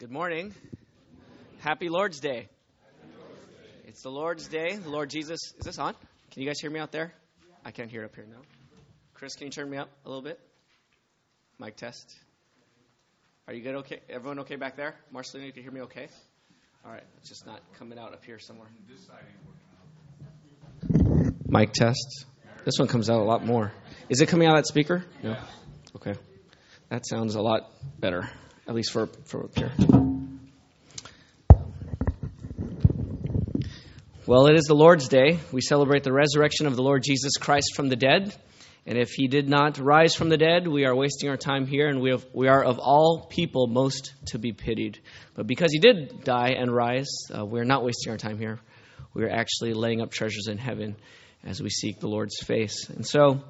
Good morning. Happy Lord's Day. It's the Lord's Day. The Lord Jesus. Is this on? Can you guys hear me out there? I can't hear it up here now. Chris, can you turn me up a little bit? Mic test. Are you good? Okay. Everyone okay back there? Marcelina, you can hear me okay? All right. It's just not coming out up here somewhere. Mic test. This one comes out a lot more. Is it coming out that speaker? No. Okay. That sounds a lot better, at least for, for up here. Well, it is the Lord's Day. We celebrate the resurrection of the Lord Jesus Christ from the dead. And if he did not rise from the dead, we are wasting our time here, and we, have, we are of all people most to be pitied. But because he did die and rise, uh, we're not wasting our time here. We are actually laying up treasures in heaven as we seek the Lord's face. And so,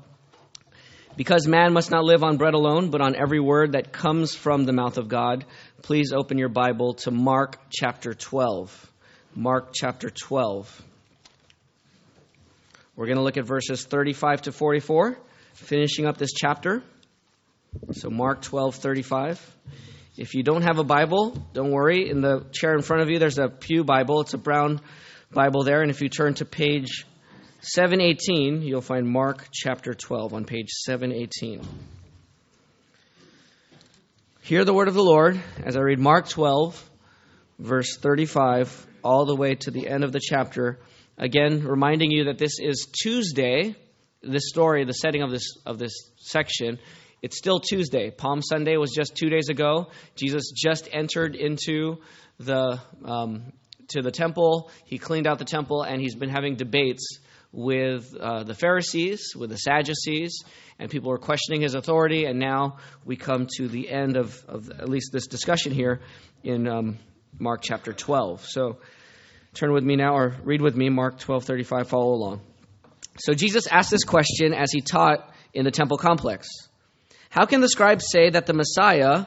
because man must not live on bread alone, but on every word that comes from the mouth of God, please open your Bible to Mark chapter 12. Mark chapter 12. We're going to look at verses 35 to 44, finishing up this chapter. So, Mark 12, 35. If you don't have a Bible, don't worry. In the chair in front of you, there's a Pew Bible. It's a brown Bible there. And if you turn to page 718, you'll find Mark chapter 12 on page 718. Hear the word of the Lord as I read Mark 12, verse 35, all the way to the end of the chapter. Again, reminding you that this is Tuesday. This story, the setting of this of this section, it's still Tuesday. Palm Sunday was just two days ago. Jesus just entered into the um, to the temple. He cleaned out the temple, and he's been having debates with uh, the Pharisees, with the Sadducees, and people were questioning his authority. And now we come to the end of, of at least this discussion here in um, Mark chapter 12. So turn with me now, or read with me, Mark 12 35, follow along. So Jesus asked this question as he taught in the temple complex How can the scribes say that the Messiah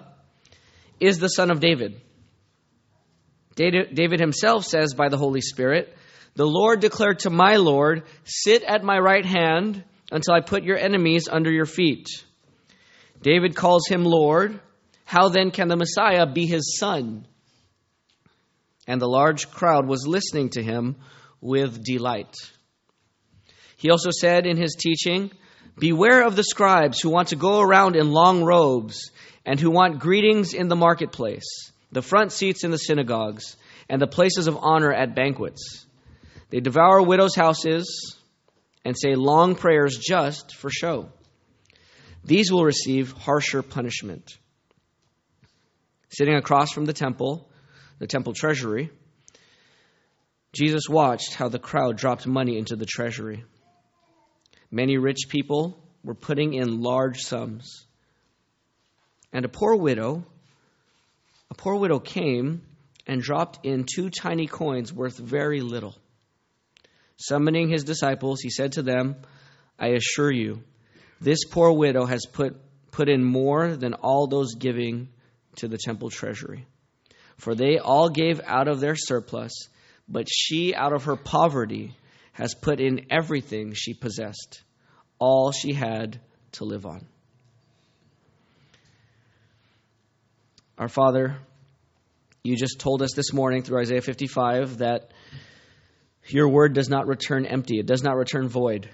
is the son of David? David himself says by the Holy Spirit, the Lord declared to my Lord, Sit at my right hand until I put your enemies under your feet. David calls him Lord. How then can the Messiah be his son? And the large crowd was listening to him with delight. He also said in his teaching, Beware of the scribes who want to go around in long robes and who want greetings in the marketplace, the front seats in the synagogues, and the places of honor at banquets they devour widows' houses and say long prayers just for show. These will receive harsher punishment. Sitting across from the temple, the temple treasury, Jesus watched how the crowd dropped money into the treasury. Many rich people were putting in large sums. And a poor widow, a poor widow came and dropped in two tiny coins worth very little. Summoning his disciples, he said to them, I assure you, this poor widow has put, put in more than all those giving to the temple treasury. For they all gave out of their surplus, but she, out of her poverty, has put in everything she possessed, all she had to live on. Our Father, you just told us this morning through Isaiah 55 that your word does not return empty, it does not return void,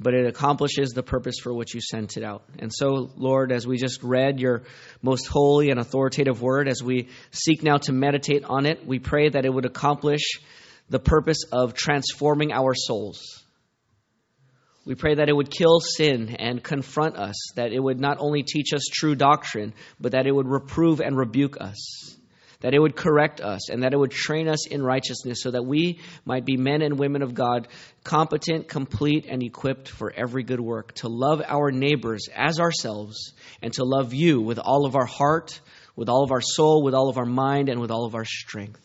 but it accomplishes the purpose for which you sent it out. And so, Lord, as we just read your most holy and authoritative word, as we seek now to meditate on it, we pray that it would accomplish the purpose of transforming our souls. We pray that it would kill sin and confront us, that it would not only teach us true doctrine, but that it would reprove and rebuke us that it would correct us, and that it would train us in righteousness so that we might be men and women of God, competent, complete, and equipped for every good work, to love our neighbors as ourselves, and to love you with all of our heart, with all of our soul, with all of our mind, and with all of our strength.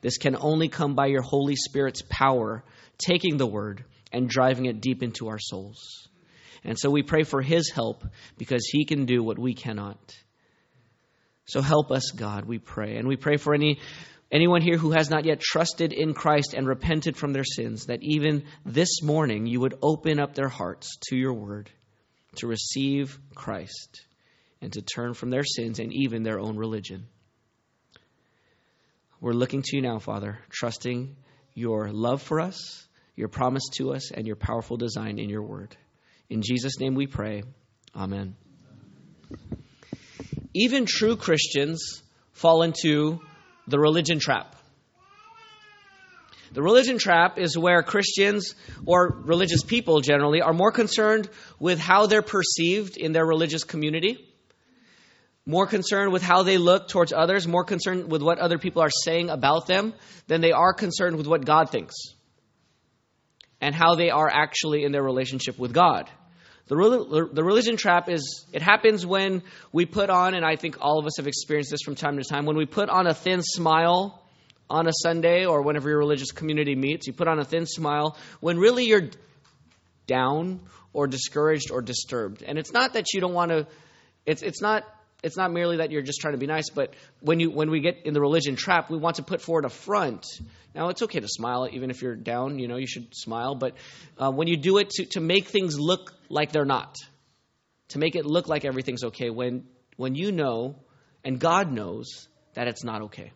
This can only come by your Holy Spirit's power, taking the word and driving it deep into our souls. And so we pray for his help because he can do what we cannot. So help us, God, we pray. And we pray for any anyone here who has not yet trusted in Christ and repented from their sins, that even this morning you would open up their hearts to your word, to receive Christ, and to turn from their sins and even their own religion. We're looking to you now, Father, trusting your love for us, your promise to us, and your powerful design in your word. In Jesus' name we pray. Amen. Even true Christians fall into the religion trap. The religion trap is where Christians or religious people generally are more concerned with how they're perceived in their religious community, more concerned with how they look towards others, more concerned with what other people are saying about them than they are concerned with what God thinks and how they are actually in their relationship with God. The, the religion trap is, it happens when we put on, and I think all of us have experienced this from time to time, when we put on a thin smile on a Sunday or whenever your religious community meets, you put on a thin smile when really you're down or discouraged or disturbed. And it's not that you don't want to, it's, it's not it's not merely that you're just trying to be nice, but when you when we get in the religion trap, we want to put forward a front. Now it's okay to smile, even if you're down. You know, you should smile. But uh, when you do it to to make things look like they're not, to make it look like everything's okay, when when you know and God knows that it's not okay.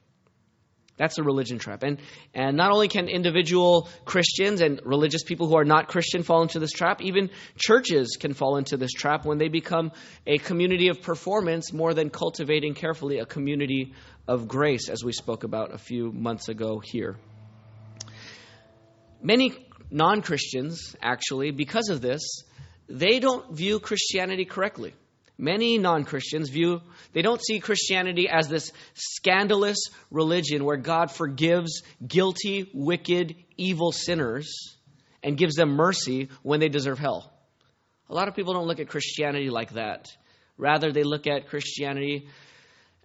That's a religion trap. And, and not only can individual Christians and religious people who are not Christian fall into this trap, even churches can fall into this trap when they become a community of performance more than cultivating carefully a community of grace, as we spoke about a few months ago here. Many non Christians, actually, because of this, they don't view Christianity correctly. Many non Christians view, they don't see Christianity as this scandalous religion where God forgives guilty, wicked, evil sinners and gives them mercy when they deserve hell. A lot of people don't look at Christianity like that. Rather, they look at Christianity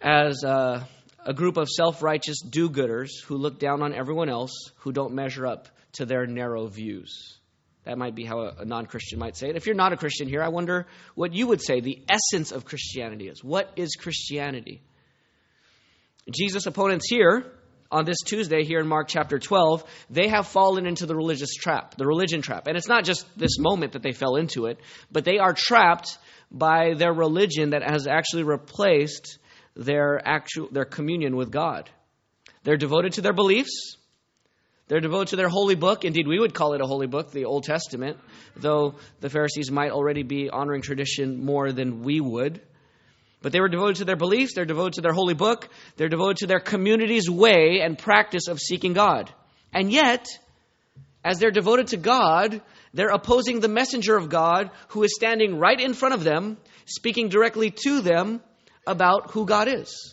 as a, a group of self righteous do gooders who look down on everyone else who don't measure up to their narrow views. That might be how a, a non Christian might say it. If you're not a Christian here, I wonder what you would say the essence of Christianity is. What is Christianity? Jesus' opponents here on this Tuesday, here in Mark chapter 12, they have fallen into the religious trap, the religion trap. And it's not just this moment that they fell into it, but they are trapped by their religion that has actually replaced their actual their communion with God. They're devoted to their beliefs, they're devoted to their holy book. Indeed, we would call it a holy book, the Old Testament, though the Pharisees might already be honoring tradition more than we would. But they were devoted to their beliefs, they're devoted to their holy book, they're devoted to their community's way and practice of seeking God. And yet, as they're devoted to God, they're opposing the messenger of God who is standing right in front of them, speaking directly to them about who God is.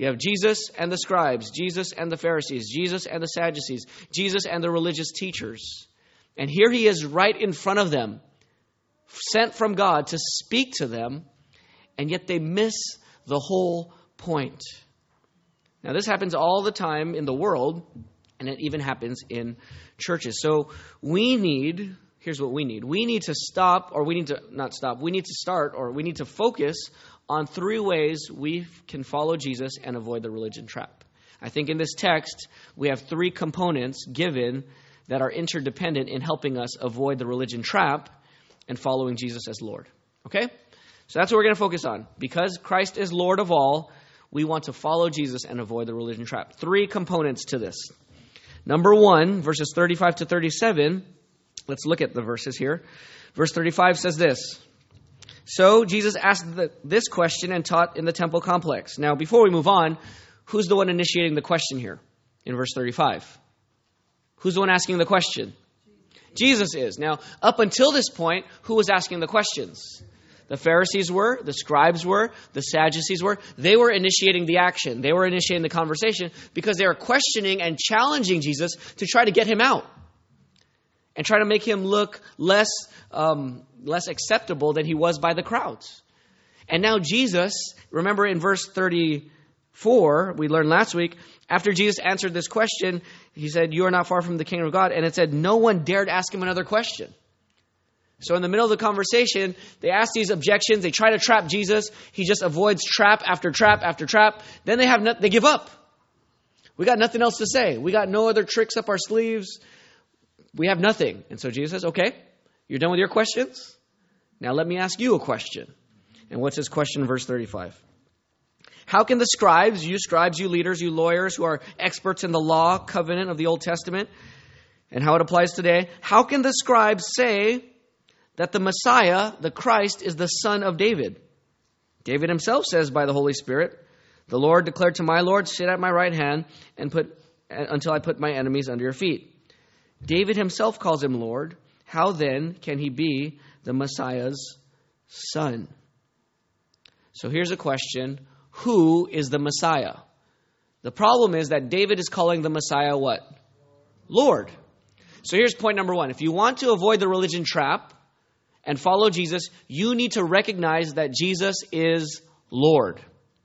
You have Jesus and the scribes, Jesus and the Pharisees, Jesus and the Sadducees, Jesus and the religious teachers. And here he is right in front of them, sent from God to speak to them, and yet they miss the whole point. Now, this happens all the time in the world, and it even happens in churches. So we need, here's what we need we need to stop, or we need to not stop, we need to start, or we need to focus on three ways we can follow Jesus and avoid the religion trap. I think in this text, we have three components given that are interdependent in helping us avoid the religion trap and following Jesus as Lord. Okay? So that's what we're going to focus on. Because Christ is Lord of all, we want to follow Jesus and avoid the religion trap. Three components to this. Number one, verses 35 to 37. Let's look at the verses here. Verse 35 says this so Jesus asked the, this question and taught in the temple complex. Now, before we move on, who's the one initiating the question here in verse 35? Who's the one asking the question? Jesus is. Now, up until this point, who was asking the questions? The Pharisees were, the scribes were, the Sadducees were. They were initiating the action. They were initiating the conversation because they were questioning and challenging Jesus to try to get him out and try to make him look less um, less acceptable than he was by the crowds. And now Jesus, remember in verse 34, we learned last week, after Jesus answered this question, he said, You are not far from the kingdom of God. And it said, No one dared ask him another question. So in the middle of the conversation, they ask these objections. They try to trap Jesus. He just avoids trap after trap after trap. Then they have no, they give up. We got nothing else to say. We got no other tricks up our sleeves. We have nothing. And so Jesus says, "Okay, you're done with your questions? Now let me ask you a question. And what's his question, verse 35? How can the scribes, you scribes, you leaders, you lawyers who are experts in the law covenant of the Old Testament and how it applies today, how can the scribes say that the Messiah, the Christ, is the son of David? David himself says by the Holy Spirit, The Lord declared to my Lord, Sit at my right hand and put until I put my enemies under your feet. David himself calls him Lord. How then can he be the Messiah's son? So here's a question Who is the Messiah? The problem is that David is calling the Messiah what? Lord. So here's point number one. If you want to avoid the religion trap and follow Jesus, you need to recognize that Jesus is Lord.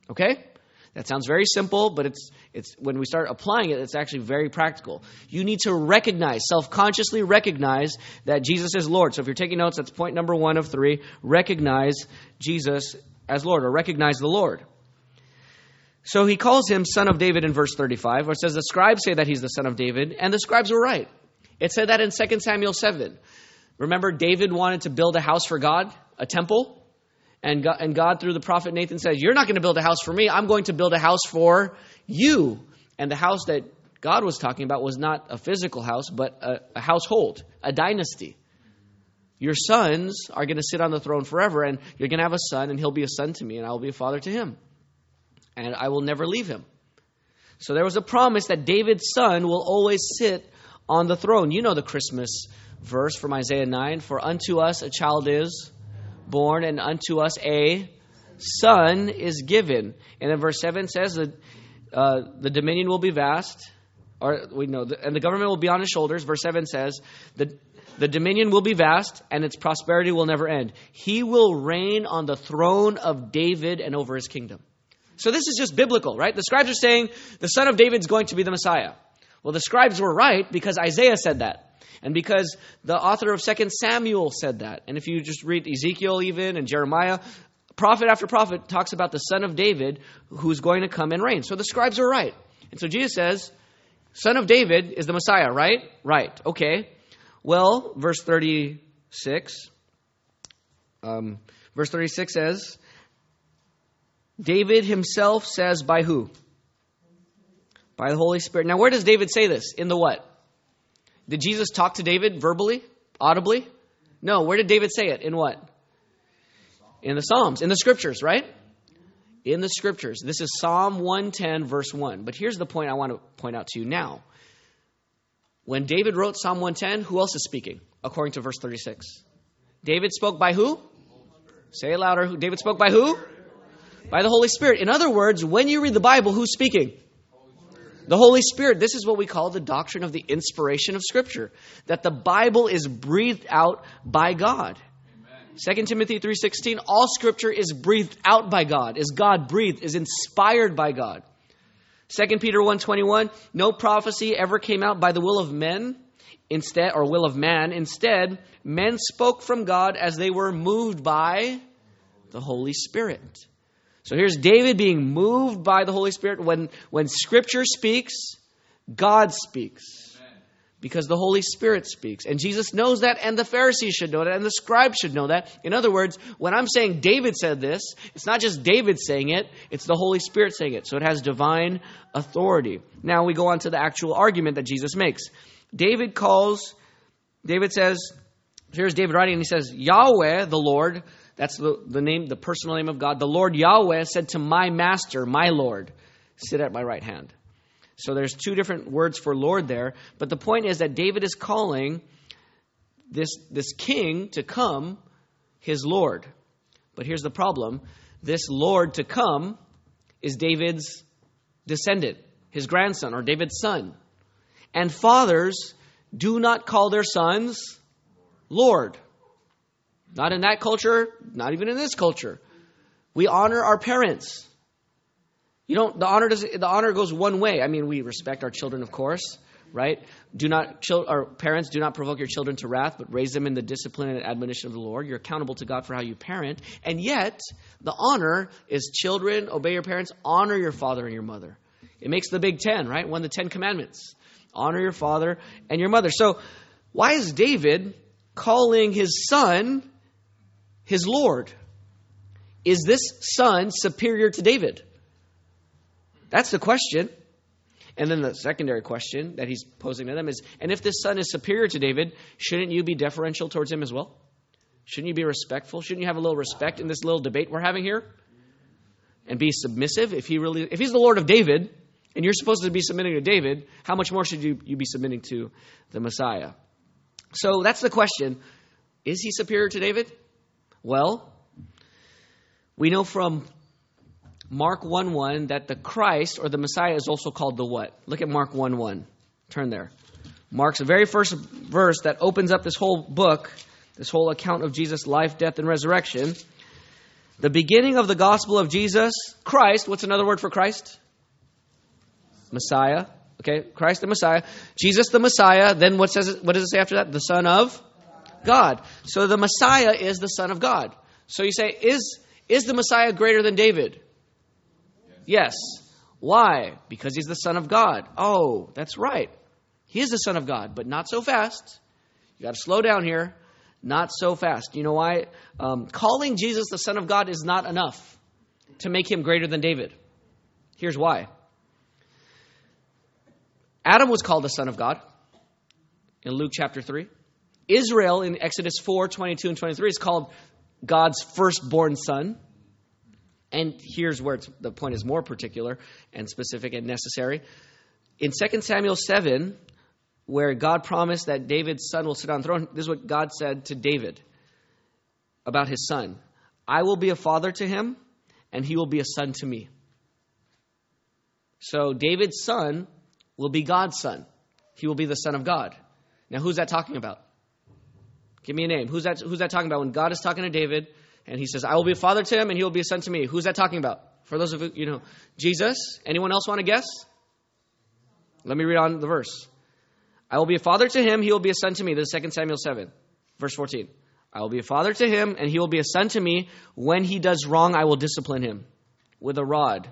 Okay? That sounds very simple, but it's, it's when we start applying it, it's actually very practical. You need to recognize, self consciously recognize that Jesus is Lord. So if you're taking notes, that's point number one of three. Recognize Jesus as Lord, or recognize the Lord. So he calls him son of David in verse 35, where it says the scribes say that he's the son of David, and the scribes were right. It said that in 2 Samuel 7. Remember, David wanted to build a house for God, a temple? And God, and God, through the prophet Nathan, says, You're not going to build a house for me. I'm going to build a house for you. And the house that God was talking about was not a physical house, but a, a household, a dynasty. Your sons are going to sit on the throne forever, and you're going to have a son, and he'll be a son to me, and I will be a father to him. And I will never leave him. So there was a promise that David's son will always sit on the throne. You know the Christmas verse from Isaiah 9 For unto us a child is born, and unto us a son is given. And then verse 7 says that uh, the dominion will be vast, or we know, and the government will be on his shoulders. Verse 7 says, the, the dominion will be vast, and its prosperity will never end. He will reign on the throne of David and over his kingdom. So this is just biblical, right? The scribes are saying the son of David is going to be the Messiah. Well, the scribes were right because Isaiah said that. And because the author of 2 Samuel said that. And if you just read Ezekiel even and Jeremiah, prophet after prophet talks about the son of David who's going to come and reign. So the scribes are right. And so Jesus says, Son of David is the Messiah, right? Right. Okay. Well, verse 36. Um, verse 36 says, David himself says, by who? By the Holy Spirit. Now, where does David say this? In the what? Did Jesus talk to David verbally, audibly? No. Where did David say it? In what? In the Psalms, in the scriptures, right? In the scriptures. This is Psalm 110, verse 1. But here's the point I want to point out to you now. When David wrote Psalm 110, who else is speaking, according to verse 36? David spoke by who? Say it louder. David spoke by who? By the Holy Spirit. In other words, when you read the Bible, who's speaking? The Holy Spirit, this is what we call the doctrine of the inspiration of Scripture, that the Bible is breathed out by God. 2 Timothy 3:16 all scripture is breathed out by God. Is God breathed, is inspired by God. 2 Peter 1:21 no prophecy ever came out by the will of men instead or will of man instead men spoke from God as they were moved by the Holy Spirit. So here's David being moved by the Holy Spirit. When, when Scripture speaks, God speaks. Because the Holy Spirit speaks. And Jesus knows that, and the Pharisees should know that, and the scribes should know that. In other words, when I'm saying David said this, it's not just David saying it, it's the Holy Spirit saying it. So it has divine authority. Now we go on to the actual argument that Jesus makes. David calls, David says, here's David writing, and he says, Yahweh, the Lord, that's the, the name, the personal name of God. The Lord Yahweh said to my master, my Lord, sit at my right hand. So there's two different words for Lord there. But the point is that David is calling this, this king to come his Lord. But here's the problem this Lord to come is David's descendant, his grandson, or David's son. And fathers do not call their sons Lord. Not in that culture, not even in this culture. We honor our parents. You don't the honor does the honor goes one way. I mean, we respect our children, of course, right? Do not our parents do not provoke your children to wrath, but raise them in the discipline and admonition of the Lord. You're accountable to God for how you parent. And yet, the honor is children, obey your parents, honor your father and your mother. It makes the big 10, right? One of the 10 commandments. Honor your father and your mother. So, why is David calling his son his Lord. Is this son superior to David? That's the question. And then the secondary question that he's posing to them is and if this son is superior to David, shouldn't you be deferential towards him as well? Shouldn't you be respectful? Shouldn't you have a little respect in this little debate we're having here? And be submissive if he really if he's the Lord of David and you're supposed to be submitting to David, how much more should you, you be submitting to the Messiah? So that's the question. Is he superior to David? Well, we know from Mark 1 1 that the Christ or the Messiah is also called the what? Look at Mark 1 1. Turn there. Mark's the very first verse that opens up this whole book, this whole account of Jesus' life, death, and resurrection. The beginning of the gospel of Jesus, Christ, what's another word for Christ? Messiah. Okay, Christ the Messiah. Jesus the Messiah. Then what says it, what does it say after that? The Son of God. So the Messiah is the Son of God. So you say, is is the Messiah greater than David? Yes. Why? Because he's the Son of God. Oh, that's right. He is the Son of God, but not so fast. You got to slow down here. Not so fast. You know why? Um, calling Jesus the Son of God is not enough to make him greater than David. Here's why. Adam was called the Son of God in Luke chapter 3. Israel in Exodus 4 22 and 23 is called God's firstborn son. And here's where the point is more particular and specific and necessary. In 2 Samuel 7, where God promised that David's son will sit on the throne, this is what God said to David about his son I will be a father to him, and he will be a son to me. So David's son will be God's son. He will be the son of God. Now, who's that talking about? Give me a name. Who's that, who's that talking about? When God is talking to David and he says, I will be a father to him and he will be a son to me. Who's that talking about? For those of you, you know, Jesus? Anyone else want to guess? Let me read on the verse. I will be a father to him, he will be a son to me. This is 2 Samuel 7, verse 14. I will be a father to him, and he will be a son to me. When he does wrong, I will discipline him with a rod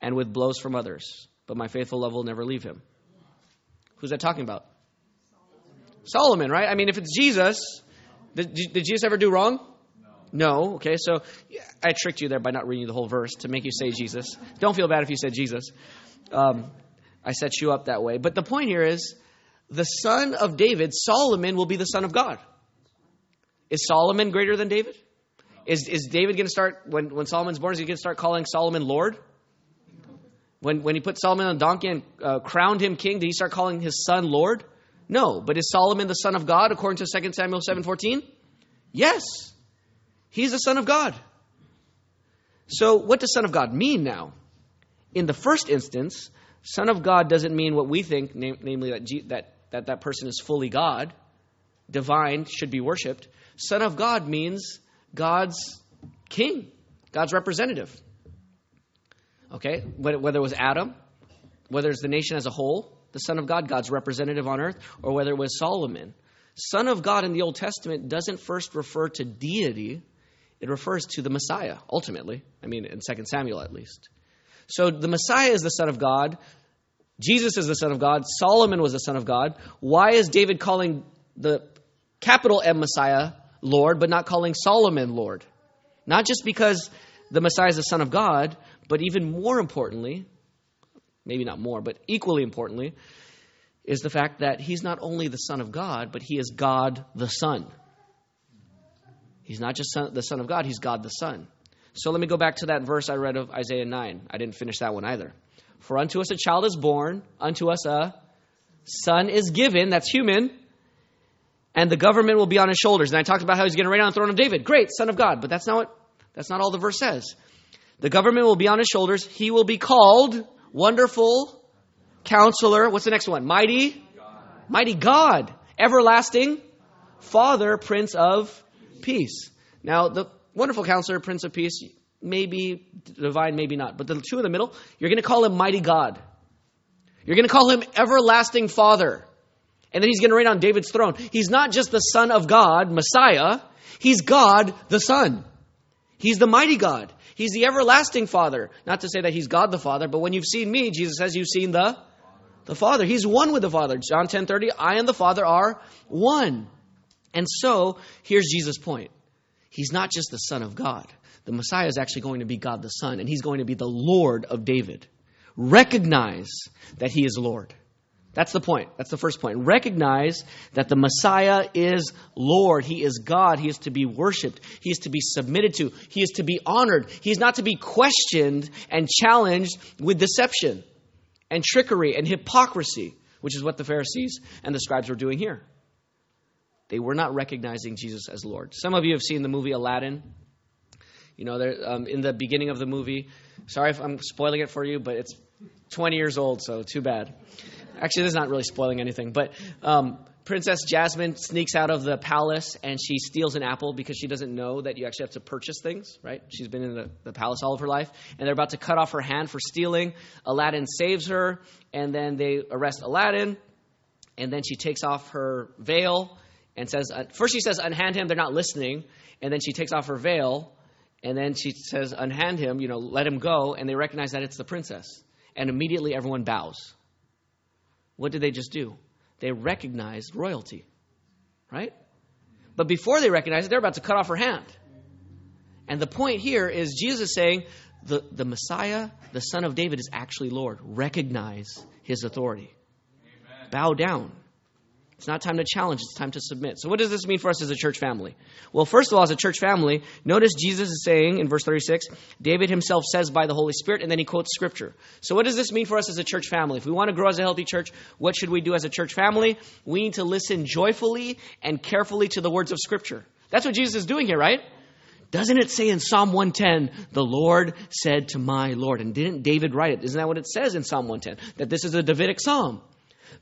and with blows from others but my faithful love will never leave him. Who's that talking about? Solomon, right? I mean, if it's Jesus, did, did Jesus ever do wrong? No. Okay, so I tricked you there by not reading the whole verse to make you say Jesus. Don't feel bad if you said Jesus. Um, I set you up that way. But the point here is the son of David, Solomon, will be the son of God. Is Solomon greater than David? Is, is David going to start, when, when Solomon's born, is he going to start calling Solomon Lord? When, when he put Solomon on a donkey and uh, crowned him king, did he start calling his son Lord? No. But is Solomon the son of God according to 2 Samuel 7.14? Yes. He's the son of God. So what does son of God mean now? In the first instance, son of God doesn't mean what we think, nam- namely that, G- that, that that person is fully God, divine, should be worshipped. Son of God means God's king, God's representative. Okay? Whether it was Adam, whether it's the nation as a whole, the Son of God, God's representative on earth, or whether it was Solomon. Son of God in the Old Testament doesn't first refer to deity, it refers to the Messiah, ultimately. I mean, in 2 Samuel at least. So the Messiah is the Son of God. Jesus is the Son of God. Solomon was the Son of God. Why is David calling the capital M Messiah Lord, but not calling Solomon Lord? Not just because the Messiah is the Son of God, but even more importantly, maybe not more, but equally importantly, is the fact that he's not only the Son of God, but he is God the Son. He's not just son, the Son of God, he's God the Son. So let me go back to that verse I read of Isaiah 9. I didn't finish that one either. For unto us a child is born, unto us a son is given, that's human, and the government will be on his shoulders. And I talked about how he's going to reign on the throne of David. Great, son of God. But that's not what that's not all the verse says. The government will be on his shoulders. He will be called Wonderful Counselor. What's the next one? Mighty God. Mighty God. Everlasting Father, Prince of Peace. Now, the Wonderful Counselor, Prince of Peace, maybe divine, maybe not. But the two in the middle, you're going to call him Mighty God. You're going to call him Everlasting Father. And then he's going to reign on David's throne. He's not just the Son of God, Messiah. He's God the Son. He's the mighty God. He's the everlasting Father. Not to say that he's God the Father, but when you've seen me, Jesus says you've seen the the Father. He's one with the Father. John 10:30, I and the Father are one. And so, here's Jesus' point. He's not just the Son of God. The Messiah is actually going to be God the Son, and he's going to be the Lord of David. Recognize that he is Lord. That's the point. That's the first point. Recognize that the Messiah is Lord. He is God. He is to be worshiped. He is to be submitted to. He is to be honored. He is not to be questioned and challenged with deception and trickery and hypocrisy, which is what the Pharisees and the scribes were doing here. They were not recognizing Jesus as Lord. Some of you have seen the movie Aladdin. You know, um, in the beginning of the movie, sorry if I'm spoiling it for you, but it's 20 years old, so too bad. Actually, this is not really spoiling anything, but um, Princess Jasmine sneaks out of the palace and she steals an apple because she doesn't know that you actually have to purchase things, right? She's been in the, the palace all of her life, and they're about to cut off her hand for stealing. Aladdin saves her, and then they arrest Aladdin, and then she takes off her veil and says, uh, first she says, unhand him, they're not listening, and then she takes off her veil, and then she says, unhand him, you know, let him go, and they recognize that it's the princess. And immediately everyone bows. What did they just do? They recognized royalty, right? But before they recognized it, they're about to cut off her hand. And the point here is Jesus saying the, the Messiah, the Son of David, is actually Lord. Recognize his authority. Amen. Bow down. It's not time to challenge, it's time to submit. So, what does this mean for us as a church family? Well, first of all, as a church family, notice Jesus is saying in verse 36, David himself says by the Holy Spirit, and then he quotes scripture. So, what does this mean for us as a church family? If we want to grow as a healthy church, what should we do as a church family? We need to listen joyfully and carefully to the words of scripture. That's what Jesus is doing here, right? Doesn't it say in Psalm 110, the Lord said to my Lord? And didn't David write it? Isn't that what it says in Psalm 110? That this is a Davidic psalm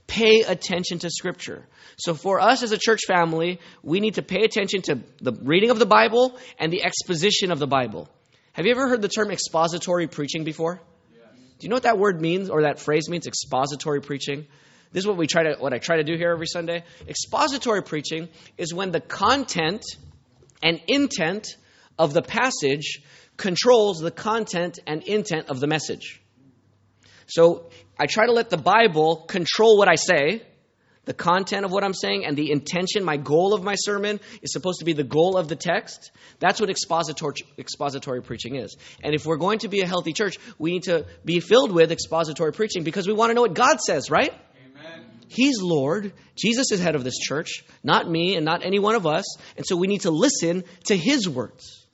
pay attention to Scripture. So, for us as a church family, we need to pay attention to the reading of the Bible and the exposition of the Bible. Have you ever heard the term expository preaching before? Yes. Do you know what that word means or that phrase means? Expository preaching. This is what we try to what I try to do here every Sunday. Expository preaching is when the content and intent of the passage controls the content and intent of the message. So I try to let the Bible control what I say, the content of what I'm saying, and the intention, my goal of my sermon is supposed to be the goal of the text. That's what expository, expository preaching is. And if we're going to be a healthy church, we need to be filled with expository preaching because we want to know what God says, right? Amen. He's Lord. Jesus is head of this church, not me and not any one of us. And so we need to listen to His words.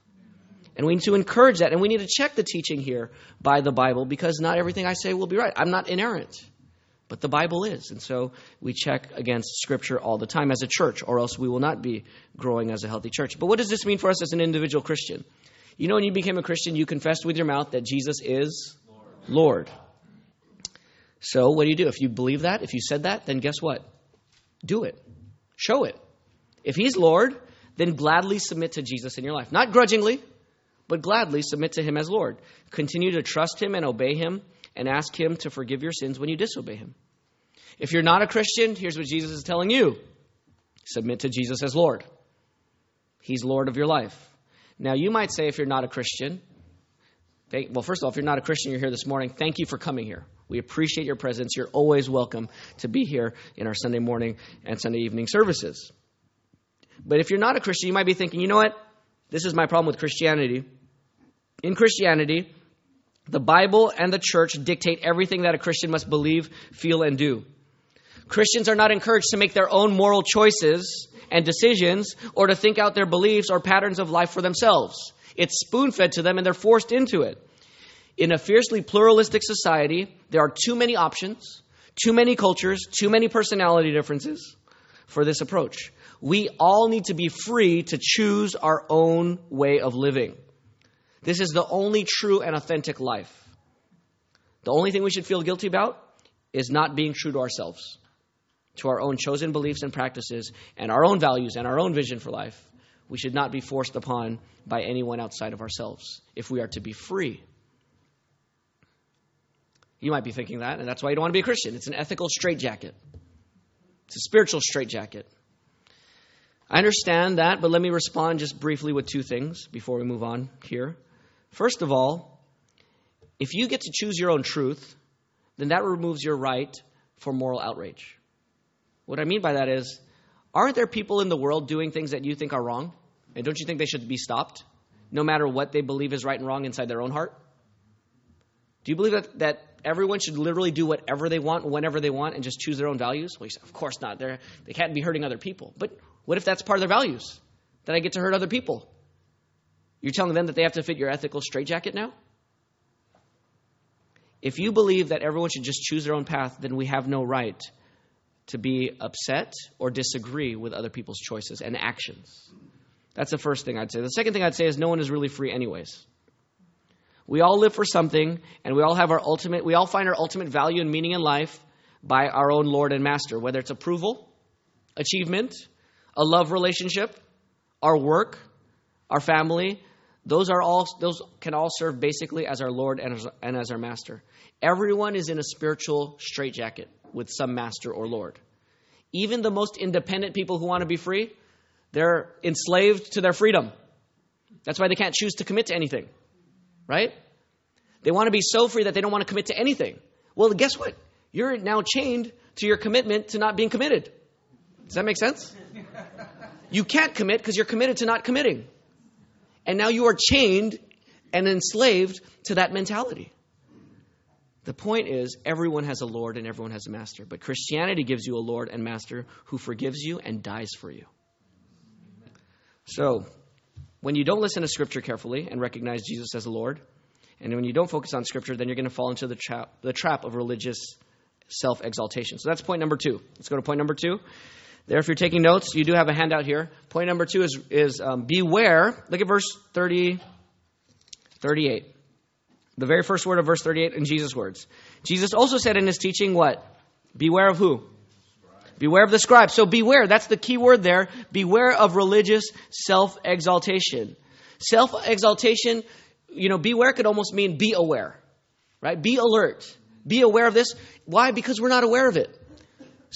And we need to encourage that. And we need to check the teaching here by the Bible because not everything I say will be right. I'm not inerrant, but the Bible is. And so we check against Scripture all the time as a church, or else we will not be growing as a healthy church. But what does this mean for us as an individual Christian? You know, when you became a Christian, you confessed with your mouth that Jesus is Lord. Lord. So what do you do? If you believe that, if you said that, then guess what? Do it. Show it. If He's Lord, then gladly submit to Jesus in your life. Not grudgingly, but gladly submit to him as Lord. Continue to trust him and obey him, and ask him to forgive your sins when you disobey him. If you're not a Christian, here's what Jesus is telling you submit to Jesus as Lord. He's Lord of your life. Now, you might say, if you're not a Christian, thank, well, first of all, if you're not a Christian, you're here this morning, thank you for coming here. We appreciate your presence. You're always welcome to be here in our Sunday morning and Sunday evening services. But if you're not a Christian, you might be thinking, you know what? This is my problem with Christianity. In Christianity, the Bible and the church dictate everything that a Christian must believe, feel, and do. Christians are not encouraged to make their own moral choices and decisions or to think out their beliefs or patterns of life for themselves. It's spoon fed to them and they're forced into it. In a fiercely pluralistic society, there are too many options, too many cultures, too many personality differences for this approach. We all need to be free to choose our own way of living. This is the only true and authentic life. The only thing we should feel guilty about is not being true to ourselves, to our own chosen beliefs and practices, and our own values and our own vision for life. We should not be forced upon by anyone outside of ourselves if we are to be free. You might be thinking that, and that's why you don't want to be a Christian. It's an ethical straitjacket, it's a spiritual straitjacket. I understand that, but let me respond just briefly with two things before we move on here. First of all, if you get to choose your own truth, then that removes your right for moral outrage. What I mean by that is, aren't there people in the world doing things that you think are wrong? And don't you think they should be stopped, no matter what they believe is right and wrong inside their own heart? Do you believe that, that everyone should literally do whatever they want whenever they want and just choose their own values? Well, say, of course not. They're, they can't be hurting other people. But what if that's part of their values? That I get to hurt other people? You're telling them that they have to fit your ethical straitjacket now? If you believe that everyone should just choose their own path, then we have no right to be upset or disagree with other people's choices and actions. That's the first thing I'd say. The second thing I'd say is no one is really free, anyways. We all live for something, and we all have our ultimate, we all find our ultimate value and meaning in life by our own Lord and Master, whether it's approval, achievement, a love relationship, our work, our family. Those are all those can all serve basically as our Lord and as, and as our Master. Everyone is in a spiritual straitjacket with some master or Lord. Even the most independent people who want to be free, they're enslaved to their freedom. That's why they can't choose to commit to anything. Right? They want to be so free that they don't want to commit to anything. Well, guess what? You're now chained to your commitment to not being committed. Does that make sense? You can't commit because you're committed to not committing. And now you are chained and enslaved to that mentality. The point is, everyone has a Lord and everyone has a master. But Christianity gives you a Lord and master who forgives you and dies for you. So, when you don't listen to Scripture carefully and recognize Jesus as Lord, and when you don't focus on Scripture, then you're going to fall into the trap, the trap of religious self exaltation. So that's point number two. Let's go to point number two. There, if you're taking notes, you do have a handout here. Point number two is, is um, beware. Look at verse 30, 38. The very first word of verse 38 in Jesus' words. Jesus also said in his teaching, what? Beware of who? Beware of the scribe. So beware, that's the key word there. Beware of religious self exaltation. Self exaltation, you know, beware could almost mean be aware, right? Be alert. Be aware of this. Why? Because we're not aware of it.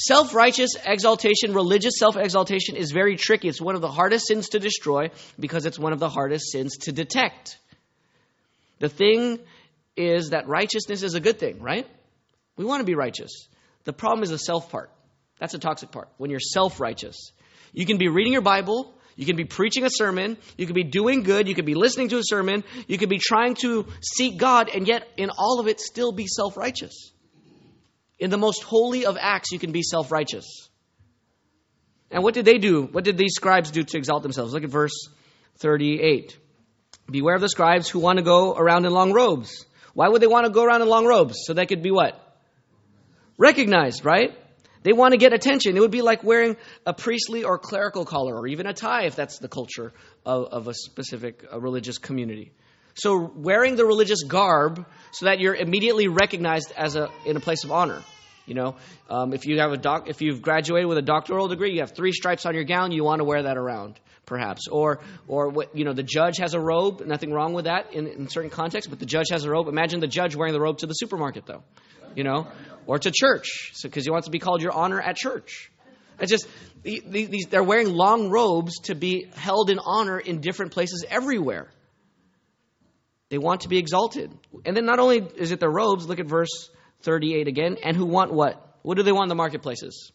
Self righteous exaltation, religious self exaltation is very tricky. It's one of the hardest sins to destroy because it's one of the hardest sins to detect. The thing is that righteousness is a good thing, right? We want to be righteous. The problem is the self part. That's a toxic part. When you're self righteous, you can be reading your Bible, you can be preaching a sermon, you can be doing good, you can be listening to a sermon, you can be trying to seek God, and yet in all of it still be self righteous. In the most holy of acts, you can be self righteous. And what did they do? What did these scribes do to exalt themselves? Look at verse 38. Beware of the scribes who want to go around in long robes. Why would they want to go around in long robes? So they could be what? Recognized, right? They want to get attention. It would be like wearing a priestly or clerical collar, or even a tie if that's the culture of, of a specific a religious community. So wearing the religious garb so that you're immediately recognized as a in a place of honor. You know, um, if you have a doc, if you've graduated with a doctoral degree, you have three stripes on your gown. You want to wear that around, perhaps, or or what you know, the judge has a robe. Nothing wrong with that in, in certain contexts, but the judge has a robe. Imagine the judge wearing the robe to the supermarket, though, you know, or to church, because so, he wants to be called your honor at church. It's just these, they're wearing long robes to be held in honor in different places everywhere. They want to be exalted. And then not only is it their robes, look at verse 38 again, and who want what? What do they want in the marketplaces?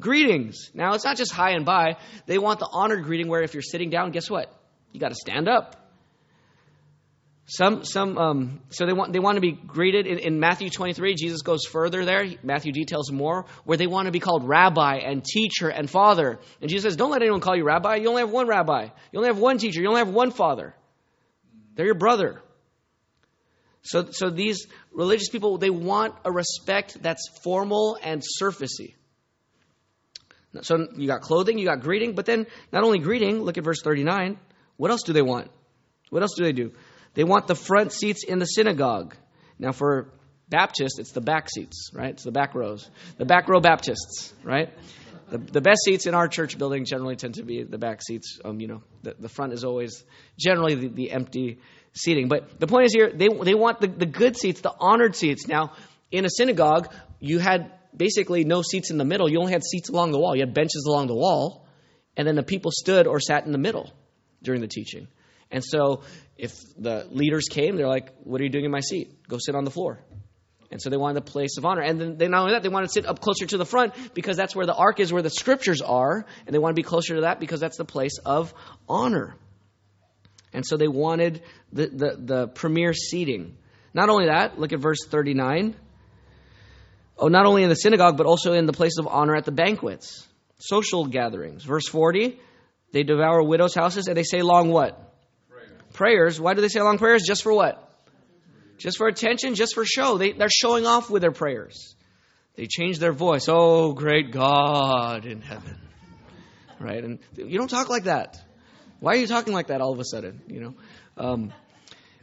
Greetings. Now, it's not just hi and bye. They want the honored greeting where if you're sitting down, guess what? You got to stand up. Some, some, um, so they want, they want to be greeted in, in Matthew 23. Jesus goes further there. Matthew details more where they want to be called rabbi and teacher and father. And Jesus says, don't let anyone call you rabbi. You only have one rabbi. You only have one teacher. You only have one father. They're your brother. So, so these religious people, they want a respect that's formal and surfacey. So you got clothing, you got greeting, but then not only greeting, look at verse 39. What else do they want? What else do they do? They want the front seats in the synagogue. Now, for Baptists, it's the back seats, right? It's the back rows. The back row Baptists, right? The, the best seats in our church building generally tend to be the back seats. Um, you know, the, the front is always generally the, the empty seating. But the point is here, they, they want the, the good seats, the honored seats. Now, in a synagogue, you had basically no seats in the middle. You only had seats along the wall. You had benches along the wall, and then the people stood or sat in the middle during the teaching. And so if the leaders came, they're like, What are you doing in my seat? Go sit on the floor. And so they wanted a place of honor. And then they, not only that, they wanted to sit up closer to the front because that's where the ark is, where the scriptures are. And they want to be closer to that because that's the place of honor. And so they wanted the, the, the premier seating. Not only that, look at verse 39. Oh, not only in the synagogue, but also in the place of honor at the banquets, social gatherings. Verse 40, they devour widows' houses and they say long what? Prayers. Why do they say long prayers? Just for what? Just for attention, just for show. They, they're showing off with their prayers. They change their voice. Oh, great God in heaven. Right? And you don't talk like that. Why are you talking like that all of a sudden? You know? Um,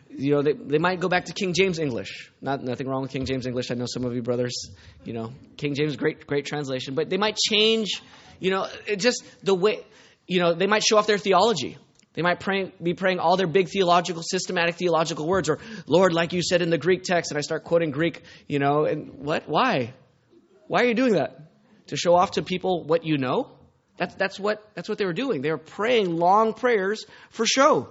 you know, they, they might go back to King James English. Not nothing wrong with King James English. I know some of you brothers, you know, King James great great translation, but they might change, you know, just the way, you know, they might show off their theology. They might pray, be praying all their big theological, systematic theological words, or Lord, like you said in the Greek text, and I start quoting Greek, you know, and what? Why? Why are you doing that? To show off to people what you know? That's, that's, what, that's what they were doing. They were praying long prayers for show.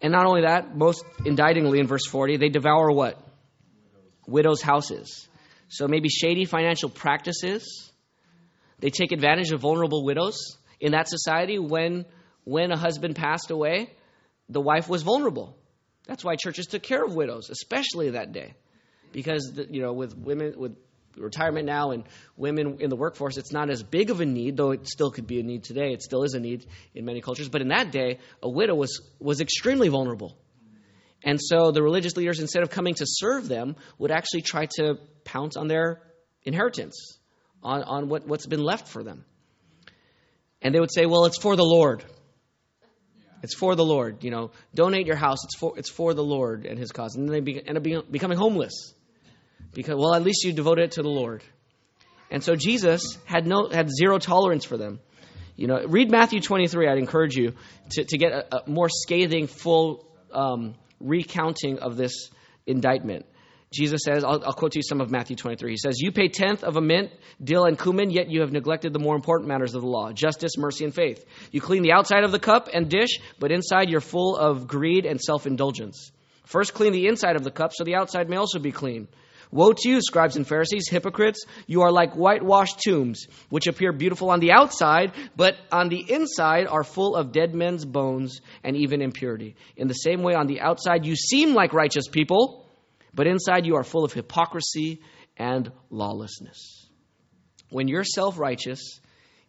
And not only that, most indictingly in verse 40, they devour what? Widows' houses. So maybe shady financial practices. They take advantage of vulnerable widows. In that society, when, when a husband passed away, the wife was vulnerable. That's why churches took care of widows, especially that day. Because, the, you know, with women, with retirement now and women in the workforce, it's not as big of a need, though it still could be a need today. It still is a need in many cultures. But in that day, a widow was, was extremely vulnerable. And so the religious leaders, instead of coming to serve them, would actually try to pounce on their inheritance, on, on what, what's been left for them. And they would say, well, it's for the Lord. It's for the Lord. You know, donate your house. It's for, it's for the Lord and his cause. And then they be, end up becoming homeless because well at least you devoted it to the lord and so jesus had no had zero tolerance for them you know read matthew 23 i'd encourage you to, to get a, a more scathing full um, recounting of this indictment jesus says I'll, I'll, quote to you some of matthew 23 he says you pay tenth of a mint dill and cumin yet you have neglected the more important matters of the law justice mercy and faith you clean the outside of the cup and dish but inside you're full of greed and self-indulgence first clean the inside of the cup so the outside may also be clean Woe to you, scribes and Pharisees, hypocrites! You are like whitewashed tombs, which appear beautiful on the outside, but on the inside are full of dead men's bones and even impurity. In the same way, on the outside you seem like righteous people, but inside you are full of hypocrisy and lawlessness. When you're self righteous,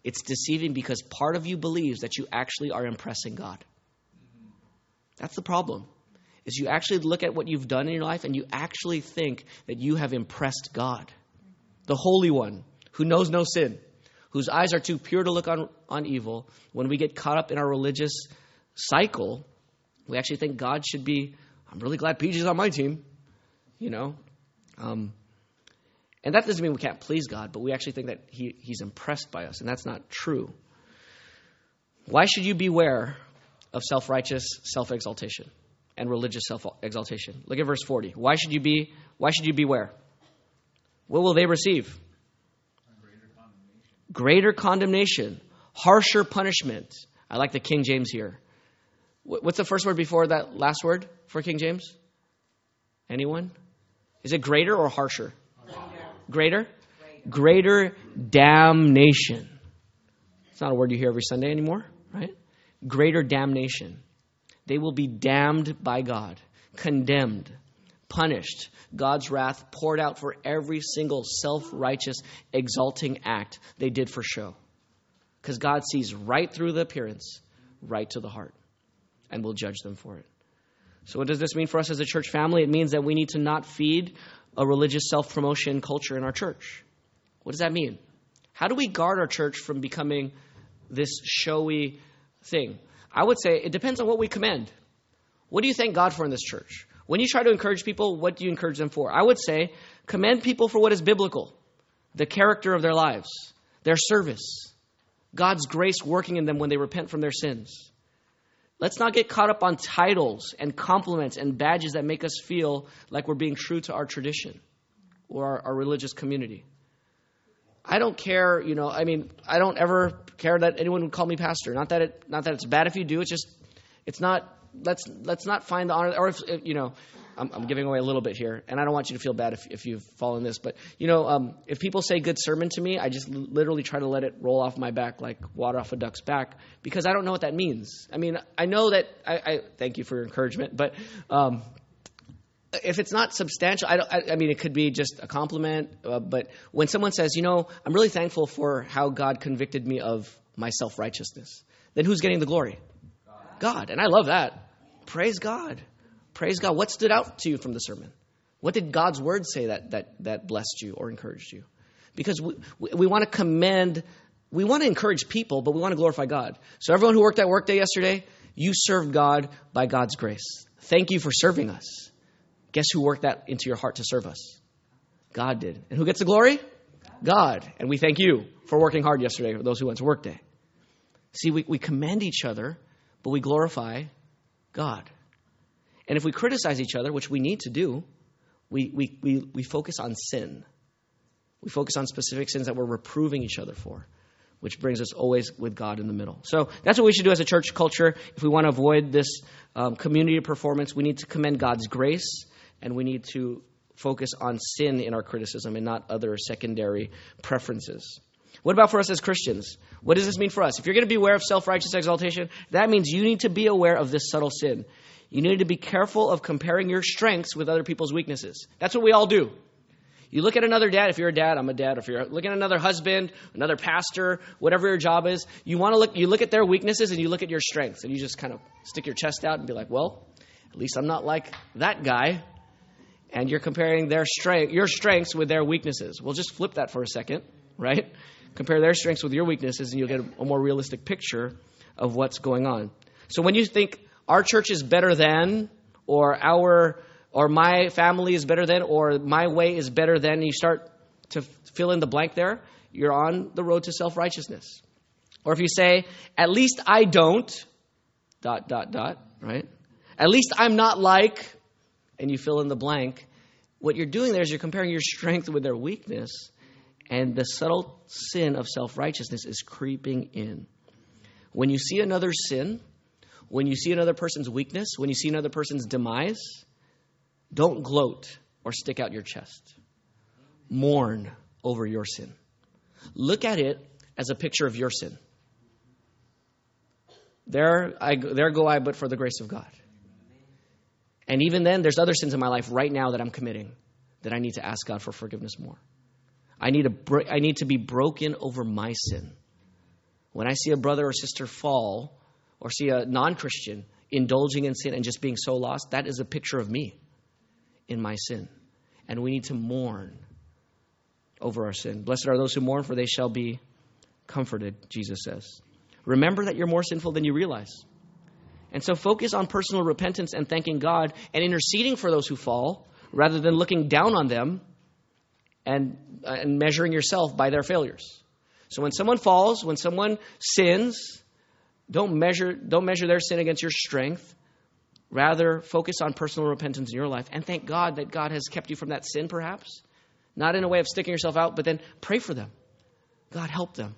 it's deceiving because part of you believes that you actually are impressing God. That's the problem is you actually look at what you've done in your life and you actually think that you have impressed God, the Holy One, who knows no sin, whose eyes are too pure to look on, on evil. When we get caught up in our religious cycle, we actually think God should be, I'm really glad PJ's on my team, you know. Um, and that doesn't mean we can't please God, but we actually think that he, He's impressed by us, and that's not true. Why should you beware of self righteous self exaltation? and religious self-exaltation. Look at verse 40. Why should you be why should you beware? What will they receive? Greater condemnation. Greater condemnation, harsher punishment. I like the King James here. What's the first word before that last word for King James? Anyone? Is it greater or harsher? Greater? Greater damnation. It's not a word you hear every Sunday anymore, right? Greater damnation. They will be damned by God, condemned, punished. God's wrath poured out for every single self righteous, exalting act they did for show. Because God sees right through the appearance, right to the heart, and will judge them for it. So, what does this mean for us as a church family? It means that we need to not feed a religious self promotion culture in our church. What does that mean? How do we guard our church from becoming this showy thing? I would say it depends on what we commend. What do you thank God for in this church? When you try to encourage people, what do you encourage them for? I would say commend people for what is biblical the character of their lives, their service, God's grace working in them when they repent from their sins. Let's not get caught up on titles and compliments and badges that make us feel like we're being true to our tradition or our, our religious community. I don't care, you know, I mean, I don't ever care that anyone would call me pastor. Not that it not that it's bad if you do. It's just it's not let's let's not find the honor or if, you know, I'm, I'm, giving away a little bit here, and I don't want you to feel bad if, if you've fallen this, but you know, um, if people say good sermon to me, I just literally try to let it roll off my back like water off a duck's back because I don't know what that means. I mean, I know that I, I thank you for your encouragement, but um, if it's not substantial, I, I, I mean, it could be just a compliment. Uh, but when someone says, you know, I'm really thankful for how God convicted me of my self righteousness, then who's getting the glory? God. And I love that. Praise God. Praise God. What stood out to you from the sermon? What did God's word say that, that, that blessed you or encouraged you? Because we, we, we want to commend, we want to encourage people, but we want to glorify God. So, everyone who worked at Workday yesterday, you served God by God's grace. Thank you for serving us. Guess who worked that into your heart to serve us? God did. And who gets the glory? God. And we thank you for working hard yesterday, for those who went to Workday. See, we, we commend each other, but we glorify God. And if we criticize each other, which we need to do, we, we, we, we focus on sin. We focus on specific sins that we're reproving each other for, which brings us always with God in the middle. So that's what we should do as a church culture. If we want to avoid this um, community performance, we need to commend God's grace and we need to focus on sin in our criticism and not other secondary preferences. What about for us as Christians? What does this mean for us? If you're going to be aware of self righteous exaltation, that means you need to be aware of this subtle sin. You need to be careful of comparing your strengths with other people's weaknesses. That's what we all do. You look at another dad, if you're a dad, I'm a dad. If you're looking at another husband, another pastor, whatever your job is, you want to look you look at their weaknesses and you look at your strengths and you just kind of stick your chest out and be like, "Well, at least I'm not like that guy." And you're comparing their strength your strengths with their weaknesses. We'll just flip that for a second, right? Compare their strengths with your weaknesses and you'll get a more realistic picture of what's going on. So when you think our church is better than, or our, or my family is better than, or my way is better than, you start to fill in the blank there, you're on the road to self righteousness. Or if you say, at least I don't, dot, dot, dot, right? At least I'm not like, and you fill in the blank, what you're doing there is you're comparing your strength with their weakness, and the subtle sin of self righteousness is creeping in. When you see another sin, when you see another person's weakness, when you see another person's demise, don't gloat or stick out your chest. Mourn over your sin. Look at it as a picture of your sin. There, I, there go I, but for the grace of God. And even then, there's other sins in my life right now that I'm committing that I need to ask God for forgiveness more. I need, to, I need to be broken over my sin. When I see a brother or sister fall, or see a non Christian indulging in sin and just being so lost, that is a picture of me in my sin. And we need to mourn over our sin. Blessed are those who mourn, for they shall be comforted, Jesus says. Remember that you're more sinful than you realize. And so focus on personal repentance and thanking God and interceding for those who fall rather than looking down on them and, uh, and measuring yourself by their failures. So when someone falls, when someone sins, don't measure, don't measure their sin against your strength. Rather, focus on personal repentance in your life and thank God that God has kept you from that sin, perhaps. Not in a way of sticking yourself out, but then pray for them. God, help them,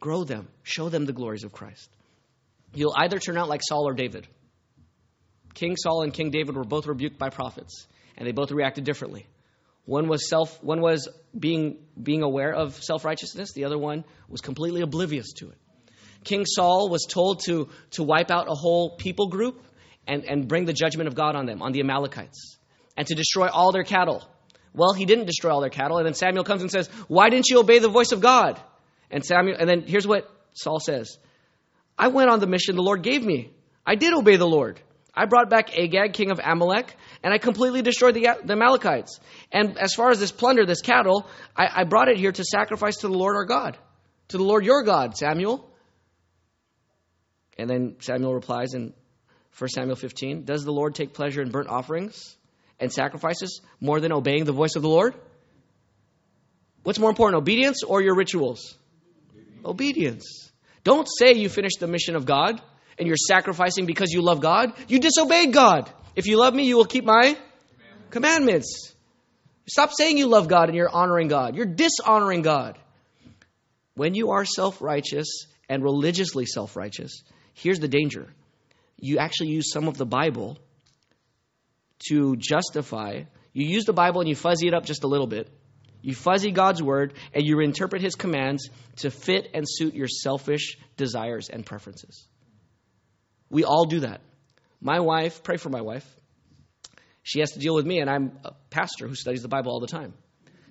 grow them, show them the glories of Christ. You'll either turn out like Saul or David. King Saul and King David were both rebuked by prophets, and they both reacted differently. One was self one was being being aware of self-righteousness, the other one was completely oblivious to it. King Saul was told to, to wipe out a whole people group and, and bring the judgment of God on them, on the Amalekites, and to destroy all their cattle. Well, he didn't destroy all their cattle, and then Samuel comes and says, Why didn't you obey the voice of God? And Samuel and then here's what Saul says. I went on the mission the Lord gave me. I did obey the Lord. I brought back Agag, king of Amalek, and I completely destroyed the, the Amalekites. And as far as this plunder, this cattle, I, I brought it here to sacrifice to the Lord our God, to the Lord your God, Samuel. And then Samuel replies in 1 Samuel 15 Does the Lord take pleasure in burnt offerings and sacrifices more than obeying the voice of the Lord? What's more important, obedience or your rituals? Obedience. Don't say you finished the mission of God and you're sacrificing because you love God. You disobeyed God. If you love me, you will keep my commandments. commandments. Stop saying you love God and you're honoring God. You're dishonoring God. When you are self righteous and religiously self righteous, Here's the danger you actually use some of the Bible to justify. You use the Bible and you fuzzy it up just a little bit. You fuzzy God's word and you interpret his commands to fit and suit your selfish desires and preferences. We all do that. My wife, pray for my wife. She has to deal with me, and I'm a pastor who studies the Bible all the time.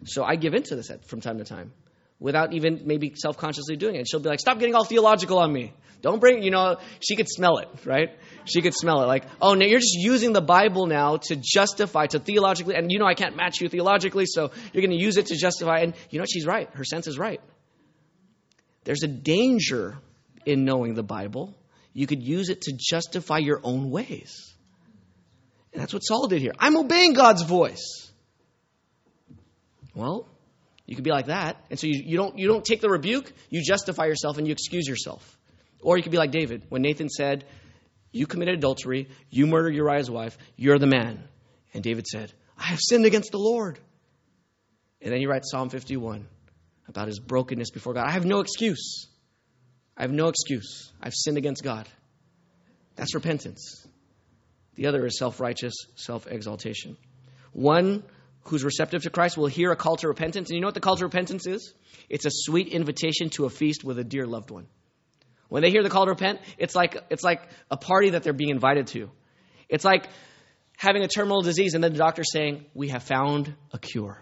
So I give into this from time to time without even maybe self consciously doing it. She'll be like, Stop getting all theological on me. Don't bring, you know, she could smell it, right? She could smell it. Like, oh, no, you're just using the Bible now to justify, to theologically, and you know I can't match you theologically, so you're going to use it to justify. And you know, she's right. Her sense is right. There's a danger in knowing the Bible. You could use it to justify your own ways. And that's what Saul did here. I'm obeying God's voice. Well, you could be like that. And so you, you, don't, you don't take the rebuke, you justify yourself and you excuse yourself. Or you could be like David when Nathan said, You committed adultery, you murdered Uriah's wife, you're the man. And David said, I have sinned against the Lord. And then he writes Psalm 51 about his brokenness before God. I have no excuse. I have no excuse. I've sinned against God. That's repentance. The other is self righteous self exaltation. One who's receptive to Christ will hear a call to repentance. And you know what the call to repentance is? It's a sweet invitation to a feast with a dear loved one. When they hear the call to repent, it's like, it's like a party that they're being invited to. It's like having a terminal disease and then the doctor saying, We have found a cure.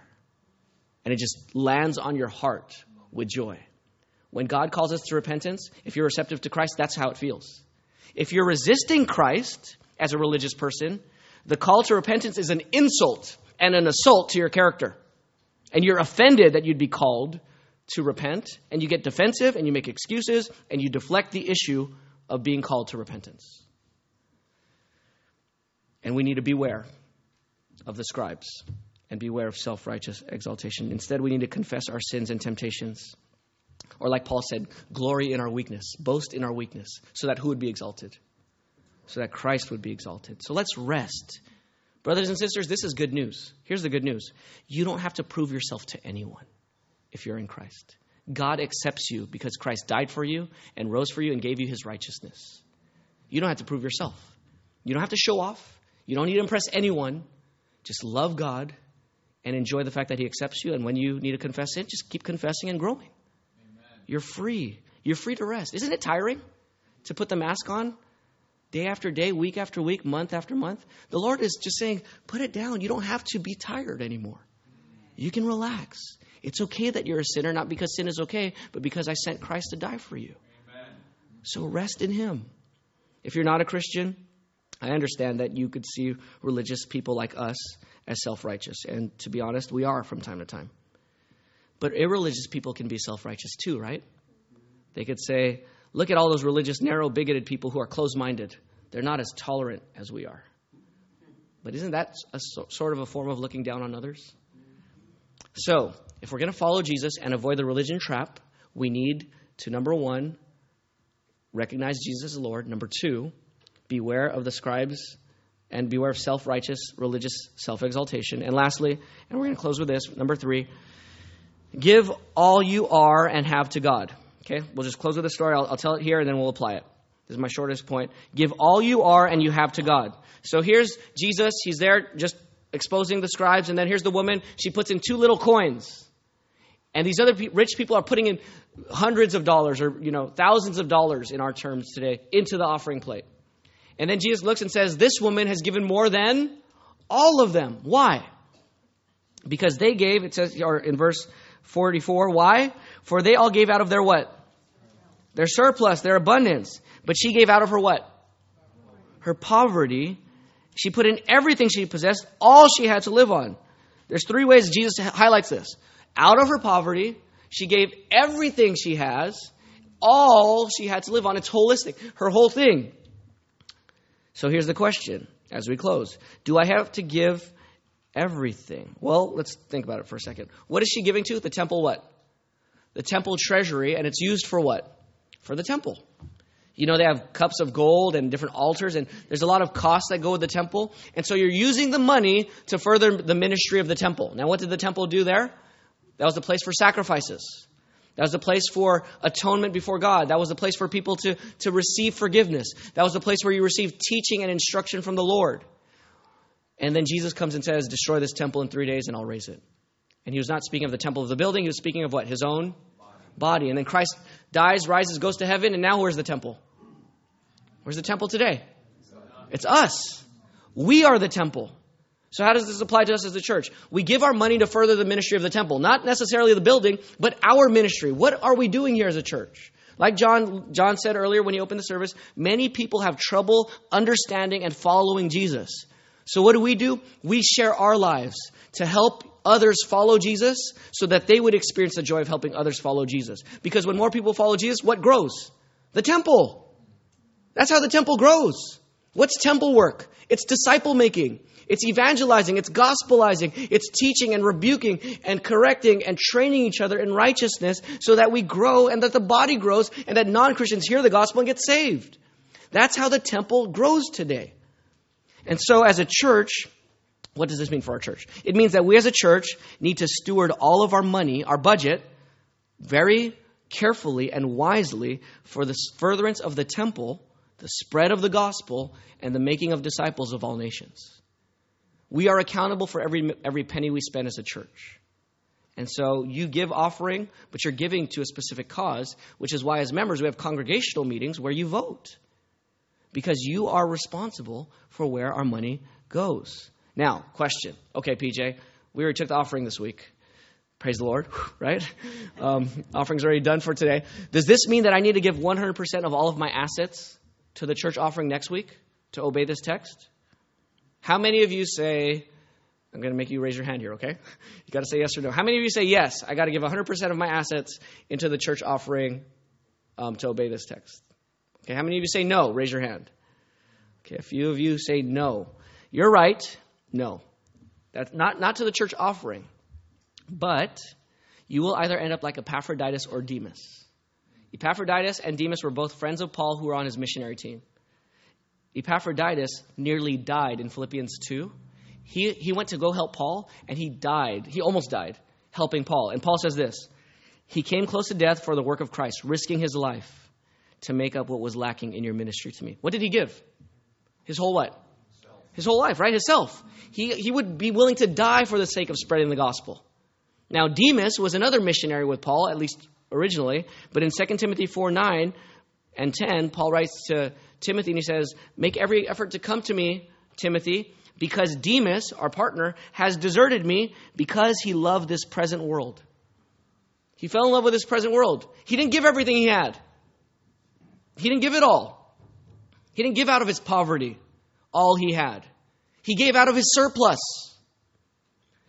And it just lands on your heart with joy. When God calls us to repentance, if you're receptive to Christ, that's how it feels. If you're resisting Christ as a religious person, the call to repentance is an insult and an assault to your character. And you're offended that you'd be called to repent, and you get defensive and you make excuses and you deflect the issue of being called to repentance. And we need to beware of the scribes and beware of self righteous exaltation. Instead, we need to confess our sins and temptations. Or, like Paul said, glory in our weakness, boast in our weakness, so that who would be exalted? So that Christ would be exalted. So let's rest. Brothers and sisters, this is good news. Here's the good news you don't have to prove yourself to anyone if you're in Christ. God accepts you because Christ died for you and rose for you and gave you his righteousness. You don't have to prove yourself. You don't have to show off. You don't need to impress anyone. Just love God and enjoy the fact that he accepts you. And when you need to confess it, just keep confessing and growing. Amen. You're free. You're free to rest. Isn't it tiring to put the mask on day after day, week after week, month after month? The Lord is just saying, put it down. You don't have to be tired anymore. You can relax. It's okay that you're a sinner, not because sin is okay, but because I sent Christ to die for you. Amen. So rest in Him. If you're not a Christian, I understand that you could see religious people like us as self righteous. And to be honest, we are from time to time. But irreligious people can be self righteous too, right? They could say, look at all those religious, narrow, bigoted people who are closed minded. They're not as tolerant as we are. But isn't that a sort of a form of looking down on others? So, if we're going to follow Jesus and avoid the religion trap, we need to, number one, recognize Jesus as Lord. Number two, beware of the scribes and beware of self righteous religious self exaltation. And lastly, and we're going to close with this, number three, give all you are and have to God. Okay, we'll just close with a story. I'll, I'll tell it here and then we'll apply it. This is my shortest point. Give all you are and you have to God. So here's Jesus. He's there just exposing the scribes. And then here's the woman. She puts in two little coins. And these other pe- rich people are putting in hundreds of dollars or, you know, thousands of dollars in our terms today into the offering plate. And then Jesus looks and says, This woman has given more than all of them. Why? Because they gave, it says or in verse 44, why? For they all gave out of their what? Their surplus, their abundance. But she gave out of her what? Her poverty she put in everything she possessed, all she had to live on. There's three ways Jesus highlights this. Out of her poverty, she gave everything she has, all she had to live on. It's holistic, her whole thing. So here's the question as we close Do I have to give everything? Well, let's think about it for a second. What is she giving to? The temple what? The temple treasury, and it's used for what? For the temple. You know, they have cups of gold and different altars, and there's a lot of costs that go with the temple. And so you're using the money to further the ministry of the temple. Now, what did the temple do there? That was the place for sacrifices. That was the place for atonement before God. That was the place for people to, to receive forgiveness. That was the place where you received teaching and instruction from the Lord. And then Jesus comes and says, Destroy this temple in three days and I'll raise it. And he was not speaking of the temple of the building, he was speaking of what? His own body. And then Christ dies, rises, goes to heaven, and now where's the temple? Where's the temple today? It's us. We are the temple. So, how does this apply to us as a church? We give our money to further the ministry of the temple, not necessarily the building, but our ministry. What are we doing here as a church? Like John, John said earlier when he opened the service, many people have trouble understanding and following Jesus. So, what do we do? We share our lives to help others follow Jesus so that they would experience the joy of helping others follow Jesus. Because when more people follow Jesus, what grows? The temple. That's how the temple grows. What's temple work? It's disciple making. It's evangelizing, it's gospelizing, it's teaching and rebuking and correcting and training each other in righteousness so that we grow and that the body grows and that non Christians hear the gospel and get saved. That's how the temple grows today. And so, as a church, what does this mean for our church? It means that we as a church need to steward all of our money, our budget, very carefully and wisely for the furtherance of the temple, the spread of the gospel, and the making of disciples of all nations. We are accountable for every, every penny we spend as a church. And so you give offering, but you're giving to a specific cause, which is why, as members, we have congregational meetings where you vote. Because you are responsible for where our money goes. Now, question. Okay, PJ, we already took the offering this week. Praise the Lord, right? Um, offering's already done for today. Does this mean that I need to give 100% of all of my assets to the church offering next week to obey this text? How many of you say, I'm going to make you raise your hand here, okay? You got to say yes or no. How many of you say, yes, I got to give 100% of my assets into the church offering um, to obey this text? Okay, how many of you say no? Raise your hand. Okay, a few of you say no. You're right. No. That's not, not to the church offering. But you will either end up like Epaphroditus or Demas. Epaphroditus and Demas were both friends of Paul who were on his missionary team. Epaphroditus nearly died in Philippians 2. He, he went to go help Paul, and he died. He almost died helping Paul. And Paul says this He came close to death for the work of Christ, risking his life to make up what was lacking in your ministry to me. What did he give? His whole what? His whole life, right? Himself. He, he would be willing to die for the sake of spreading the gospel. Now, Demas was another missionary with Paul, at least originally, but in 2 Timothy 4 9 and 10, Paul writes to Timothy and he says, Make every effort to come to me, Timothy, because Demas, our partner, has deserted me because he loved this present world. He fell in love with this present world. He didn't give everything he had, he didn't give it all. He didn't give out of his poverty all he had, he gave out of his surplus.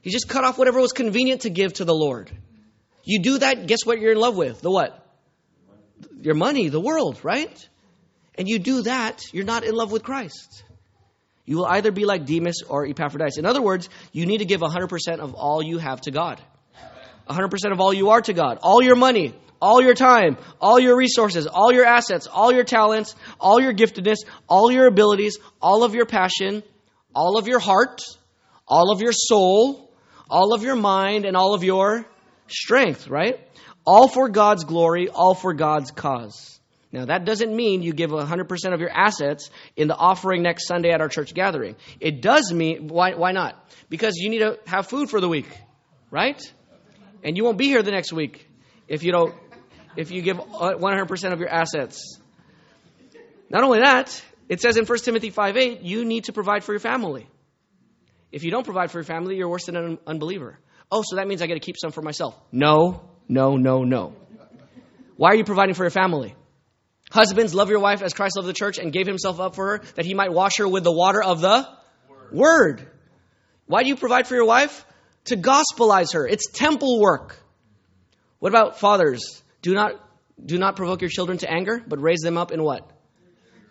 He just cut off whatever was convenient to give to the Lord. You do that, guess what you're in love with? The what? Your money, the world, right? and you do that, you're not in love with Christ. You will either be like Demas or Epaphroditus. In other words, you need to give 100% of all you have to God. 100% of all you are to God. All your money, all your time, all your resources, all your assets, all your talents, all your giftedness, all your abilities, all of your passion, all of your heart, all of your soul, all of your mind, and all of your strength, right? All for God's glory, all for God's cause. Now, that doesn't mean you give 100% of your assets in the offering next Sunday at our church gathering. It does mean, why, why not? Because you need to have food for the week, right? And you won't be here the next week if you don't, if you give 100% of your assets. Not only that, it says in 1 Timothy 5 8, you need to provide for your family. If you don't provide for your family, you're worse than an unbeliever. Oh, so that means I got to keep some for myself. No, no, no, no. Why are you providing for your family? Husbands, love your wife as Christ loved the church and gave himself up for her, that he might wash her with the water of the Word. Word. Why do you provide for your wife? To gospelize her. It's temple work. What about fathers? Do not, do not provoke your children to anger, but raise them up in what?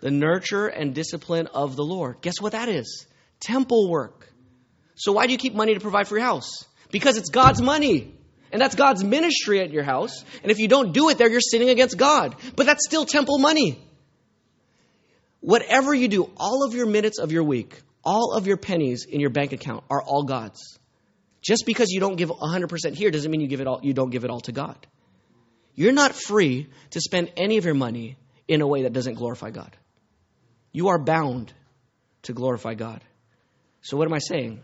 The nurture and discipline of the Lord. Guess what that is? Temple work. So why do you keep money to provide for your house? Because it's God's money. And that's God's ministry at your house. And if you don't do it there, you're sinning against God. But that's still temple money. Whatever you do, all of your minutes of your week, all of your pennies in your bank account are all God's. Just because you don't give 100% here doesn't mean you give it all you don't give it all to God. You're not free to spend any of your money in a way that doesn't glorify God. You are bound to glorify God. So what am I saying?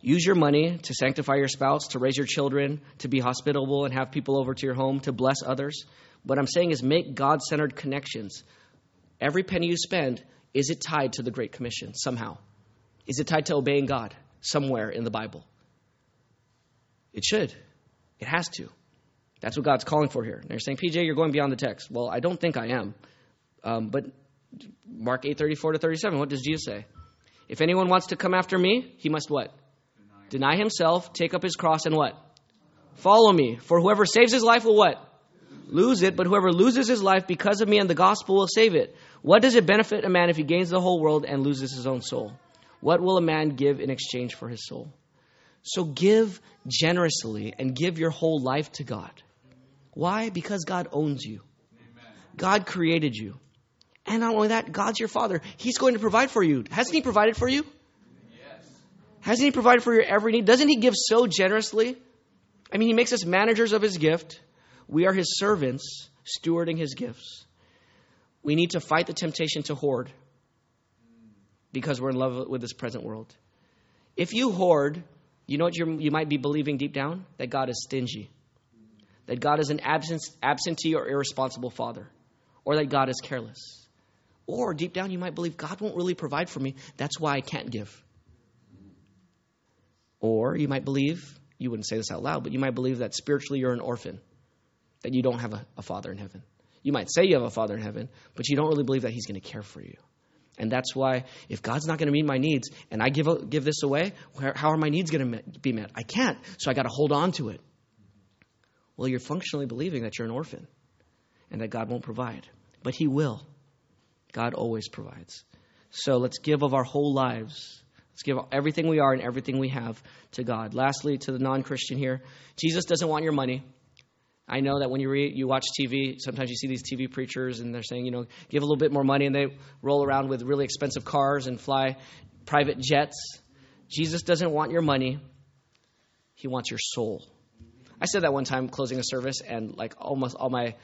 Use your money to sanctify your spouse, to raise your children, to be hospitable and have people over to your home, to bless others. What I'm saying is make God centered connections. Every penny you spend, is it tied to the Great Commission somehow? Is it tied to obeying God somewhere in the Bible? It should. It has to. That's what God's calling for here. And they're saying, PJ, you're going beyond the text. Well, I don't think I am. Um, but Mark 8, 34 to 37, what does Jesus say? If anyone wants to come after me, he must what? Deny, Deny himself, take up his cross, and what? Follow me. For whoever saves his life will what? Lose it, but whoever loses his life because of me and the gospel will save it. What does it benefit a man if he gains the whole world and loses his own soul? What will a man give in exchange for his soul? So give generously and give your whole life to God. Why? Because God owns you. God created you. And not only that, God's your father. He's going to provide for you. Hasn't He provided for you? Yes. Hasn't He provided for your every need? Doesn't He give so generously? I mean, He makes us managers of His gift. We are His servants, stewarding His gifts. We need to fight the temptation to hoard because we're in love with this present world. If you hoard, you know what you might be believing deep down? That God is stingy that God is an absentee or irresponsible father, or that God is careless. Or deep down, you might believe God won't really provide for me. That's why I can't give. Or you might believe, you wouldn't say this out loud, but you might believe that spiritually you're an orphan, that you don't have a, a father in heaven. You might say you have a father in heaven, but you don't really believe that he's going to care for you. And that's why, if God's not going to meet my needs and I give, give this away, how are my needs going to be met? I can't. So I got to hold on to it. Well, you're functionally believing that you're an orphan and that God won't provide. But He will. God always provides. So let's give of our whole lives. Let's give everything we are and everything we have to God. Lastly, to the non Christian here, Jesus doesn't want your money. I know that when you read, you watch TV, sometimes you see these TV preachers and they're saying, you know, give a little bit more money, and they roll around with really expensive cars and fly private jets. Jesus doesn't want your money, He wants your soul. I said that one time closing a service, and like almost all my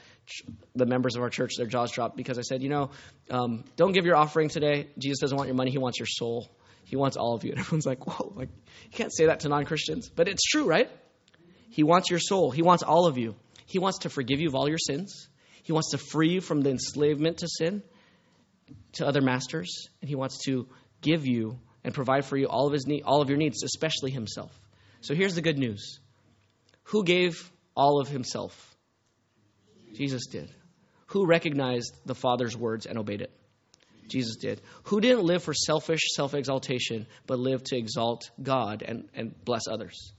the members of our church, their jaws dropped because I said, you know, um, don't give your offering today. Jesus doesn't want your money; He wants your soul. He wants all of you. And everyone's like, whoa, like you can't say that to non Christians, but it's true, right? He wants your soul. He wants all of you. He wants to forgive you of all your sins. He wants to free you from the enslavement to sin, to other masters, and He wants to give you and provide for you all of His need, all of your needs, especially Himself. So here's the good news who gave all of himself? Jesus did. Who recognized the Father's words and obeyed it? Jesus did. Who didn't live for selfish self exaltation, but lived to exalt God and, and bless others?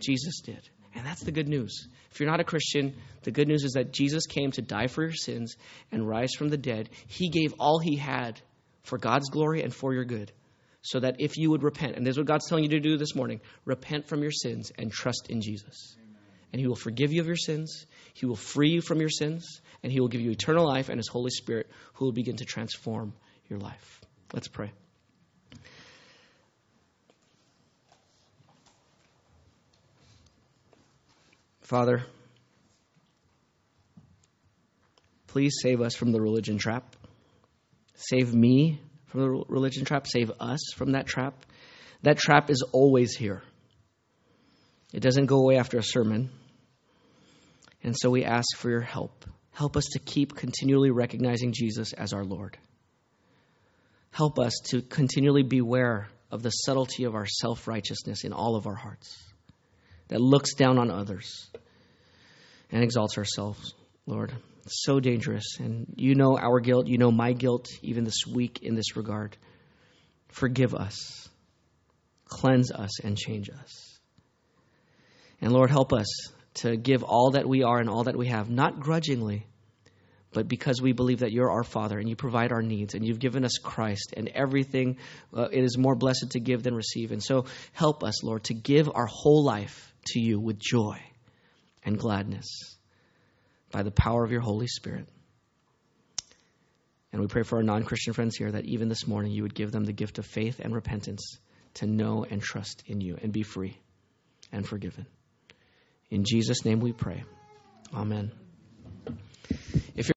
Jesus did. And that's the good news. If you're not a Christian, the good news is that Jesus came to die for your sins and rise from the dead. He gave all he had for God's glory and for your good. So that if you would repent, and this is what God's telling you to do this morning repent from your sins and trust in Jesus and He will forgive you of your sins. He will free you from your sins, and He will give you eternal life and His Holy Spirit who will begin to transform your life. Let's pray. Father, please save us from the religion trap. Save me from the religion trap. Save us from that trap. That trap is always here. It doesn't go away after a sermon. And so we ask for your help. Help us to keep continually recognizing Jesus as our Lord. Help us to continually beware of the subtlety of our self righteousness in all of our hearts that looks down on others and exalts ourselves, Lord. It's so dangerous. And you know our guilt. You know my guilt, even this week in this regard. Forgive us, cleanse us, and change us. And Lord, help us to give all that we are and all that we have, not grudgingly, but because we believe that you're our Father and you provide our needs and you've given us Christ and everything, uh, it is more blessed to give than receive. And so help us, Lord, to give our whole life to you with joy and gladness by the power of your Holy Spirit. And we pray for our non Christian friends here that even this morning you would give them the gift of faith and repentance to know and trust in you and be free and forgiven. In Jesus' name we pray. Amen.